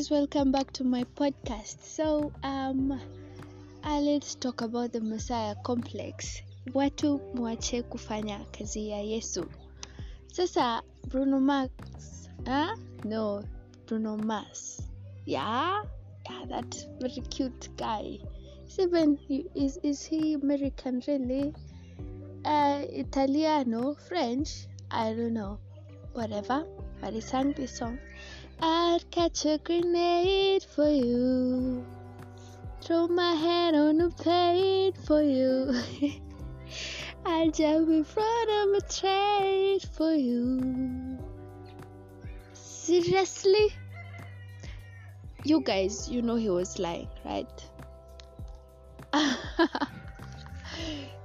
guys, welcome back to my podcast. So, um, uh, let's talk about the Messiah complex. Watu mwache kufanya kazi ya Yesu. Sasa Bruno Mars, huh? No, Bruno Mars. Yeah, yeah, that very cute guy. Even is is he American really? Uh, Italiano, French? I don't know. Whatever. But he sang this song. I'd catch a grenade for you. Throw my hand on a plate for you. I'd jump in front of a train for you. Seriously? You guys, you know he was lying, right?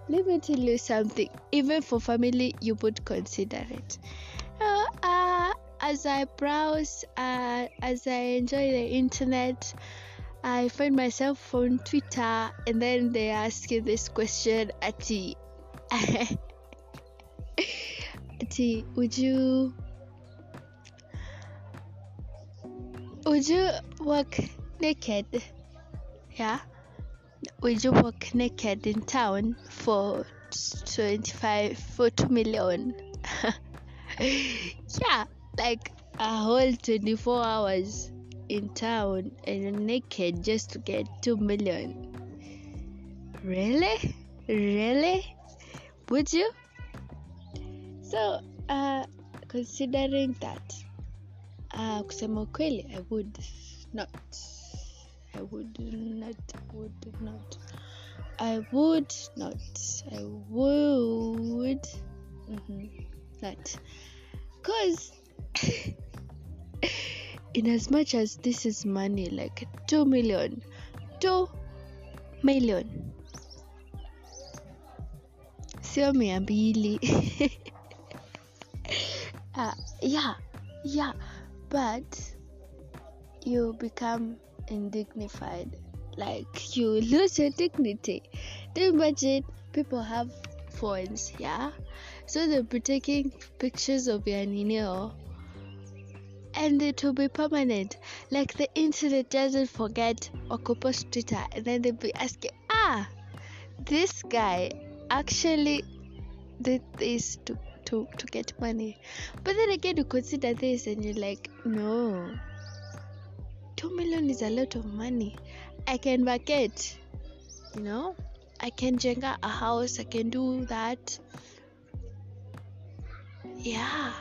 Let me tell you something. Even for family, you would consider it. As I browse, uh, as I enjoy the internet, I find myself on Twitter, and then they ask you this question: Ati, Ati, would you, would you walk naked? Yeah, would you walk naked in town for twenty-five for two million? yeah, like a whole 24 hours in town and naked just to get 2 million. Really? Really? Would you? So, uh, considering that, uh, kusema kweli, I would not. I would not, would not. I would not. I would mm-hmm, not. Because in as much as this is money like 2 million 2 million. Sio mia mbili uh, yeah yeah but you become indignified. Like you lose your dignity. You imagine people have phones yeah? So they'll be taking pictures of your nineo and it will be permanent. Like the internet doesn't forget or post Twitter and then they'll be asking, ah, this guy actually did this to, to, to get money. But then again, you consider this and you're like, no, 2 million is a lot of money. I can vacate, you know, I can jenga a house, I can do that. Yeah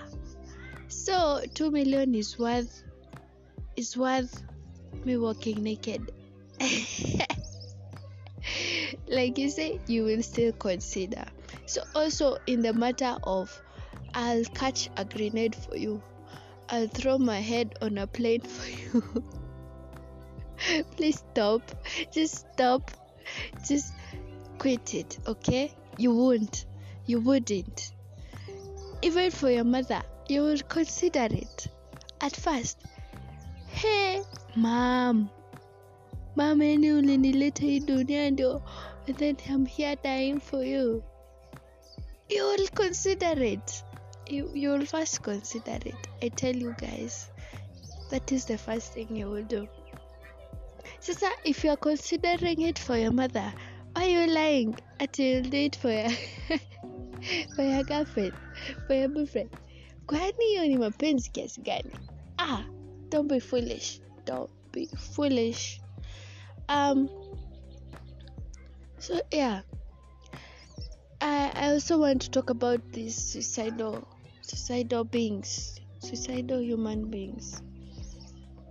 so 2 million is worth is worth me walking naked. Like you say you will still consider. So also in the matter of i'll catch a grenade for you. I'll throw my head on a plane for you. Please stop. Just stop. Just quit it okay? You won't. You wouldn't. Even for your mother you will consider it. At first hey mom mom yani ulinileta hii dunia ndio and then i'm here dying for you. You will consider it. You, you will first consider it. I tell you guys that is the first thing you will do. Sister if you are considering it for your mother why are you lying? Until you do it for your for your girlfriend for your boyfriend kwani hiyo ni mapenzi kiasi gani. Ah don't be foolish don't be foolish. Um so yeah. I, I also want to talk about these suicidal suicidal beings suicidal human beings.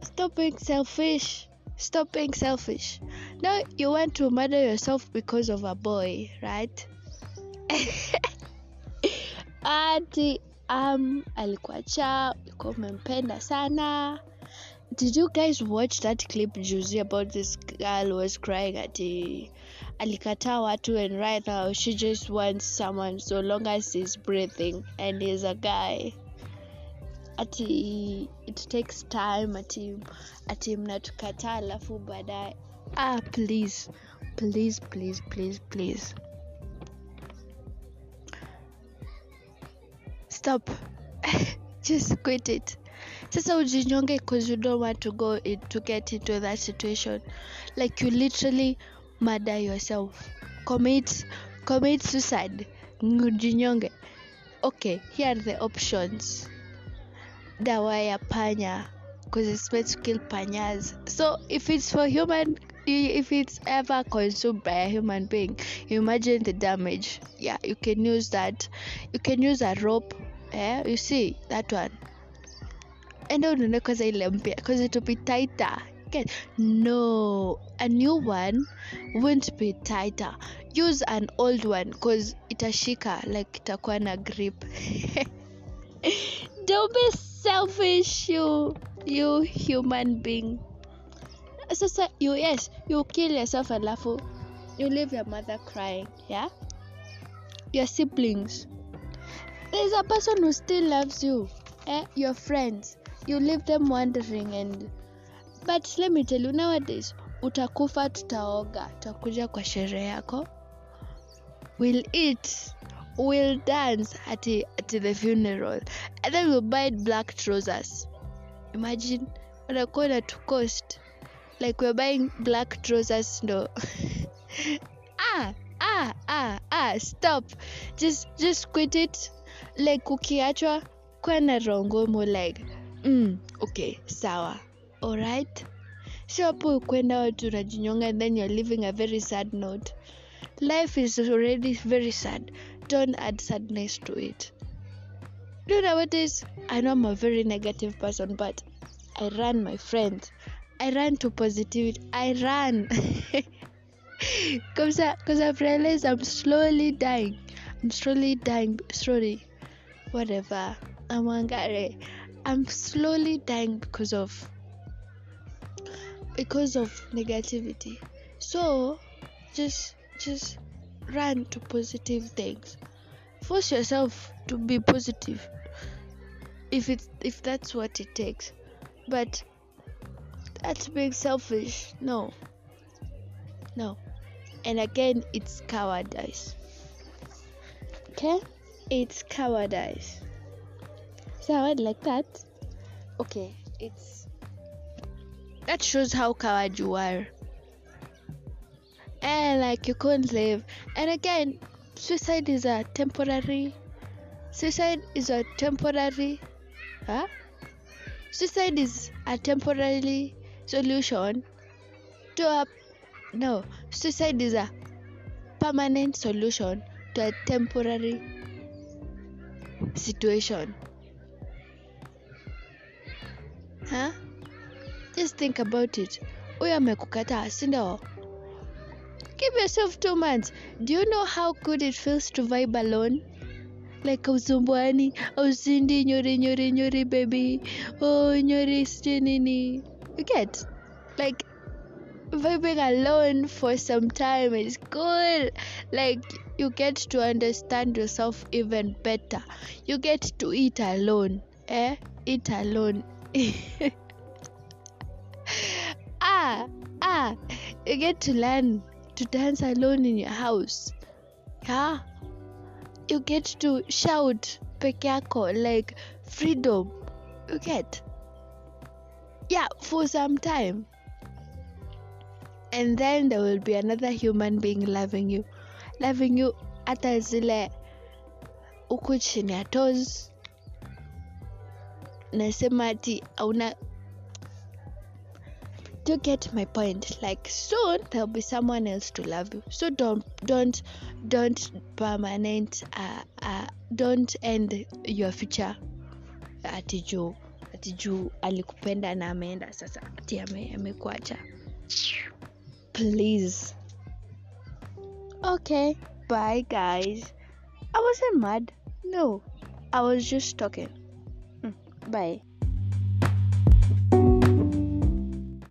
Stop being selfish stop being selfish. Now you want to murder yourself because of a boy right? Ati um alikuacha ulikuwa umempenda sana. Did you guys watch that clip juzi about this girl was crying ati alikataa watu and right now she just wants someone so long as he's breathing and he's a guy. Ati it takes time ati ati mnatukataa alafu baadaye. Ah please please please please please stop. Just quit it. Sasa ujinyonge because you don't want to go in, to get into that situation. Like you literally murder yourself. Commit commit suicide. Ujinyonge. Okay here are the options. Dawa ya panya because it's meant to kill panyas. So if it's for human if it's ever consumed by a human being imagine the damage. Yeah you can use that. You can use a rope yeah you see that one. Enda ununue kwanza ile mpya because I lumpier cause it will be tighter. Get, no a new one won't be tighter. Use an old one because itashika like itakuwa grip. Don't be selfish you you human being. Sasa you yes you kill yourself and alafu you leave your mother crying yeah? Your siblings there's a person who still loves you eh? your friends you leave them wondering and but let me tell you nowadays utakufa tutaoga tutakuja kwa sherehe yako. We'll eat will dance at, at the funeral and then we'll buy black trousers. Imagine unakuwa na to cost like we're buying black trousers no. Ah ah ah ah stop. Just just quit it like ukiachwa kwa na rongomo like mm, okay sawa. Alright? Sio hapo kwenda watu unajinyonga then youare living a very sad note. Life is already very sad. Don't add sadness to it. You know what is? I know i'm a very negative person but i run my friends i run to positivity. I run. Because i've realized i'm slowly dying. I'm slowly dying. Slowly whatever. I'm angry i'm slowly dying because of because of negativity. So just just run to positive things. Force yourself to be positive if it's if that's what it takes. But that's being selfish no no. And again it's cowardice. Okay it's cowardice. I like that? Okay it's that shows how coward you are. And like you couldn't live. And again suicide is a temporary suicide is a temporary huh? Suicide is a temporary solution to a no suicide is a permanent solution to a temporary situation. Huh? Just think about it. Huyo amekukataa sindo give yourself two months. Do you know how good it feels to vibe alone? Like usumbuani ausindi nyori nyori nyori baby. Oh nyori sijui nini. Get? Like vibing alone for some time. Is good. Like you get to understand yourself even better. You get to eat alone eh? Eat alone. Ah ah. You get to learn to dance alone in your house. Yeah. You get to shout peke yako like freedom. You get. Yeah for some time and then there will be another human being loving you. Loving you hata zile huku chini ya toes. Nasema ati auna to get my point? Like soon there'll be someone else to love you. So don't don't don't permanent uh, uh, don't end your future. Ati juu ati juu alikupenda na ameenda sasa ati ame, amekuacha please. Okay bye guys. I wasn't mad. No i was just talking. Mm, bye